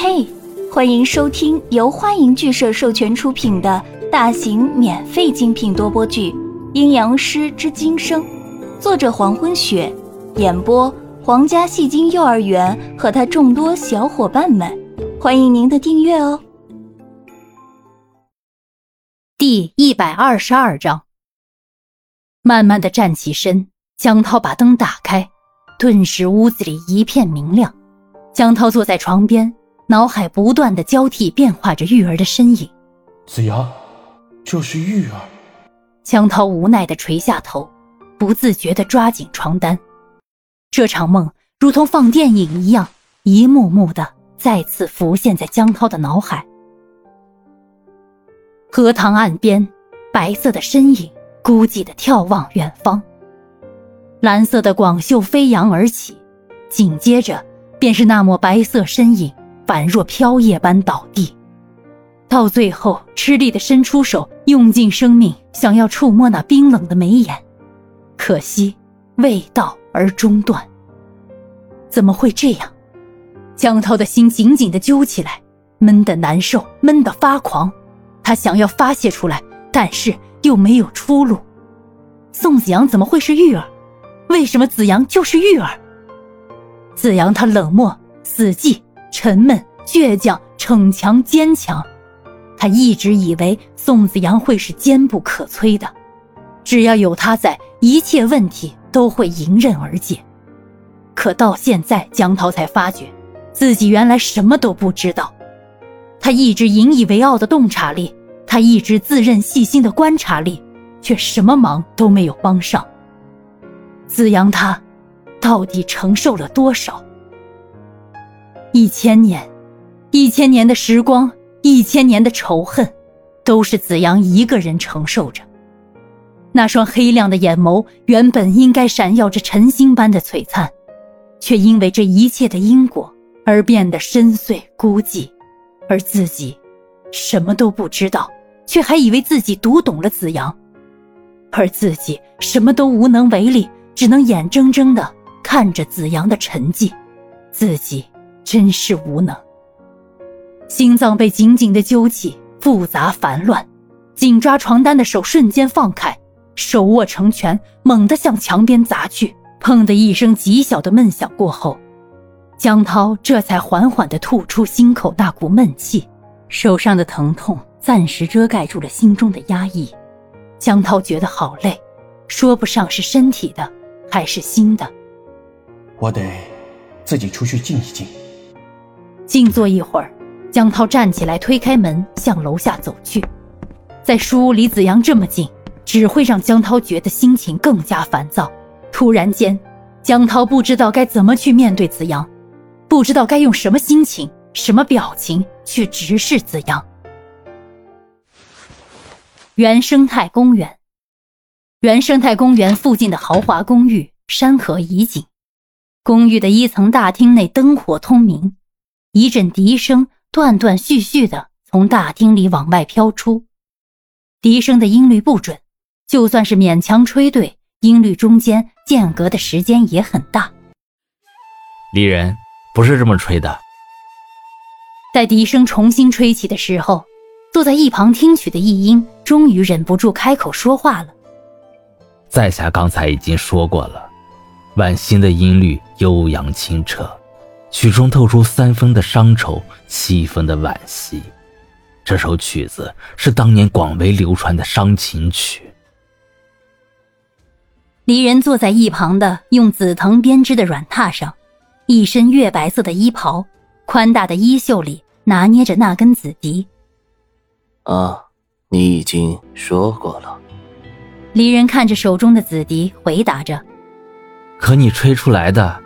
嘿，欢迎收听由欢迎剧社授权出品的大型免费精品多播剧《阴阳师之今生》，作者黄昏雪，演播皇家戏精幼儿园和他众多小伙伴们，欢迎您的订阅哦。第一百二十二章，慢慢的站起身，江涛把灯打开，顿时屋子里一片明亮。江涛坐在床边。脑海不断的交替变化着玉儿的身影，子阳，这是玉儿。江涛无奈的垂下头，不自觉的抓紧床单。这场梦如同放电影一样，一幕幕的再次浮现在江涛的脑海。荷塘岸边，白色的身影孤寂的眺望远方。蓝色的广袖飞扬而起，紧接着便是那抹白色身影。宛若飘叶般倒地，到最后吃力的伸出手，用尽生命想要触摸那冰冷的眉眼，可惜未到而中断。怎么会这样？江涛的心紧紧的揪起来，闷得难受，闷得发狂。他想要发泄出来，但是又没有出路。宋子阳怎么会是玉儿？为什么子阳就是玉儿？子阳他冷漠死寂。沉闷、倔强、逞强、坚强，他一直以为宋子阳会是坚不可摧的，只要有他在，一切问题都会迎刃而解。可到现在，江涛才发觉，自己原来什么都不知道。他一直引以为傲的洞察力，他一直自认细心的观察力，却什么忙都没有帮上。子阳他，到底承受了多少？一千年，一千年的时光，一千年的仇恨，都是子阳一个人承受着。那双黑亮的眼眸，原本应该闪耀着晨星般的璀璨，却因为这一切的因果而变得深邃孤寂。而自己，什么都不知道，却还以为自己读懂了子阳，而自己什么都无能为力，只能眼睁睁的看着子阳的沉寂，自己。真是无能，心脏被紧紧的揪起，复杂烦乱，紧抓床单的手瞬间放开，手握成拳，猛地向墙边砸去。砰的一声极小的闷响过后，江涛这才缓缓地吐出心口那股闷气，手上的疼痛暂时遮盖住了心中的压抑。江涛觉得好累，说不上是身体的，还是心的。我得自己出去静一静。静坐一会儿，江涛站起来，推开门，向楼下走去。在书屋离子阳这么近，只会让江涛觉得心情更加烦躁。突然间，江涛不知道该怎么去面对子阳，不知道该用什么心情、什么表情去直视子阳。原生态公园，原生态公园附近的豪华公寓，山河怡景。公寓的一层大厅内灯火通明。一阵笛声断断续续的从大厅里往外飘出，笛声的音律不准，就算是勉强吹对，音律中间间隔的时间也很大。离人不是这么吹的。在笛声重新吹起的时候，坐在一旁听曲的易英终于忍不住开口说话了：“在下刚才已经说过了，晚星的音律悠扬清澈。”曲中透出三分的伤愁，七分的惋惜。这首曲子是当年广为流传的伤情曲。离人坐在一旁的用紫藤编织的软榻上，一身月白色的衣袍，宽大的衣袖里拿捏着那根紫笛。啊，你已经说过了。离人看着手中的紫笛，回答着：“可你吹出来的……”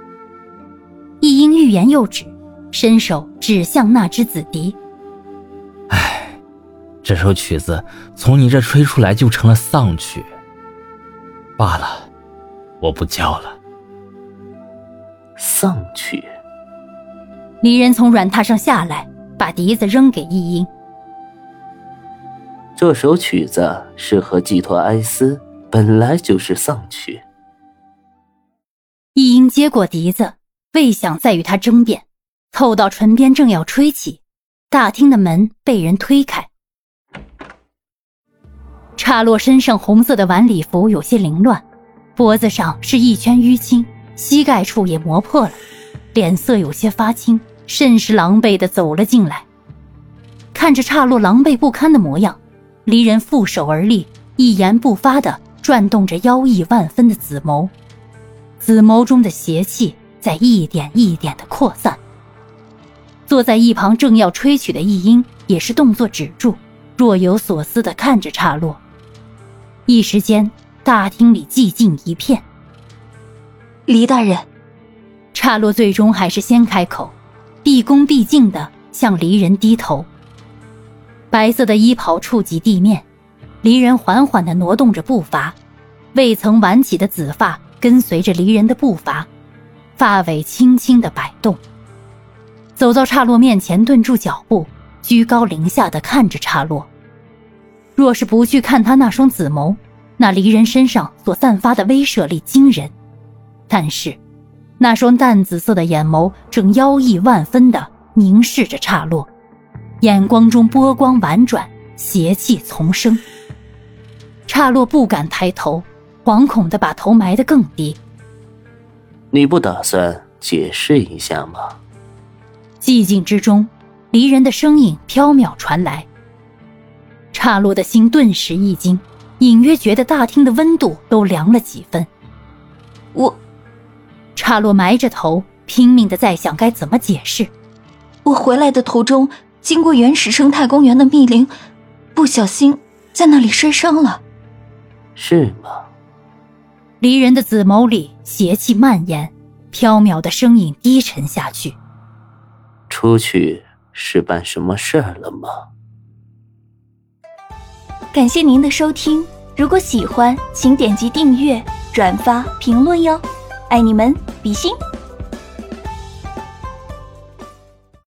一英欲言又止，伸手指向那只紫笛。唉，这首曲子从你这吹出来就成了丧曲。罢了，我不教了。丧曲。离人从软榻上下来，把笛子扔给一英。这首曲子适合寄托哀思，本来就是丧曲。一英接过笛子。未想再与他争辩，凑到唇边，正要吹起，大厅的门被人推开。刹洛身上红色的晚礼服有些凌乱，脖子上是一圈淤青，膝盖处也磨破了，脸色有些发青，甚是狼狈的走了进来。看着刹洛狼狈不堪的模样，离人负手而立，一言不发的转动着妖异万分的紫眸，紫眸中的邪气在一点一点的扩散。坐在一旁正要吹曲的一英也是动作止住，若有所思的看着岔落。一时间，大厅里寂静一片。黎大人，岔落最终还是先开口，毕恭毕敬的向离人低头。白色的衣袍触及地面，离人缓缓的挪动着步伐，未曾挽起的紫发跟随着离人的步伐，发尾轻轻的摆动。走到刹洛面前，顿住脚步，居高临下的看着刹洛。若是不去看他那双紫眸，那离人身上所散发的威慑力惊人。但是，那双淡紫色的眼眸正妖异万分的凝视着刹洛，眼光中波光婉转，邪气丛生。刹洛不敢抬头，惶恐的把头埋得更低。你不打算解释一下吗？寂静之中，离人的声音飘渺传来。刹洛的心顿时一惊，隐约觉得大厅的温度都凉了几分。我，刹洛埋着头，拼命的在想该怎么解释。我回来的途中，经过原始生态公园的密林，不小心在那里摔伤了。是吗？离人的紫眸里邪气蔓延，飘渺的声音低沉下去。出去是办什么事儿了吗？感谢您的收听，如果喜欢，请点击订阅、转发、评论哟，爱你们，比心。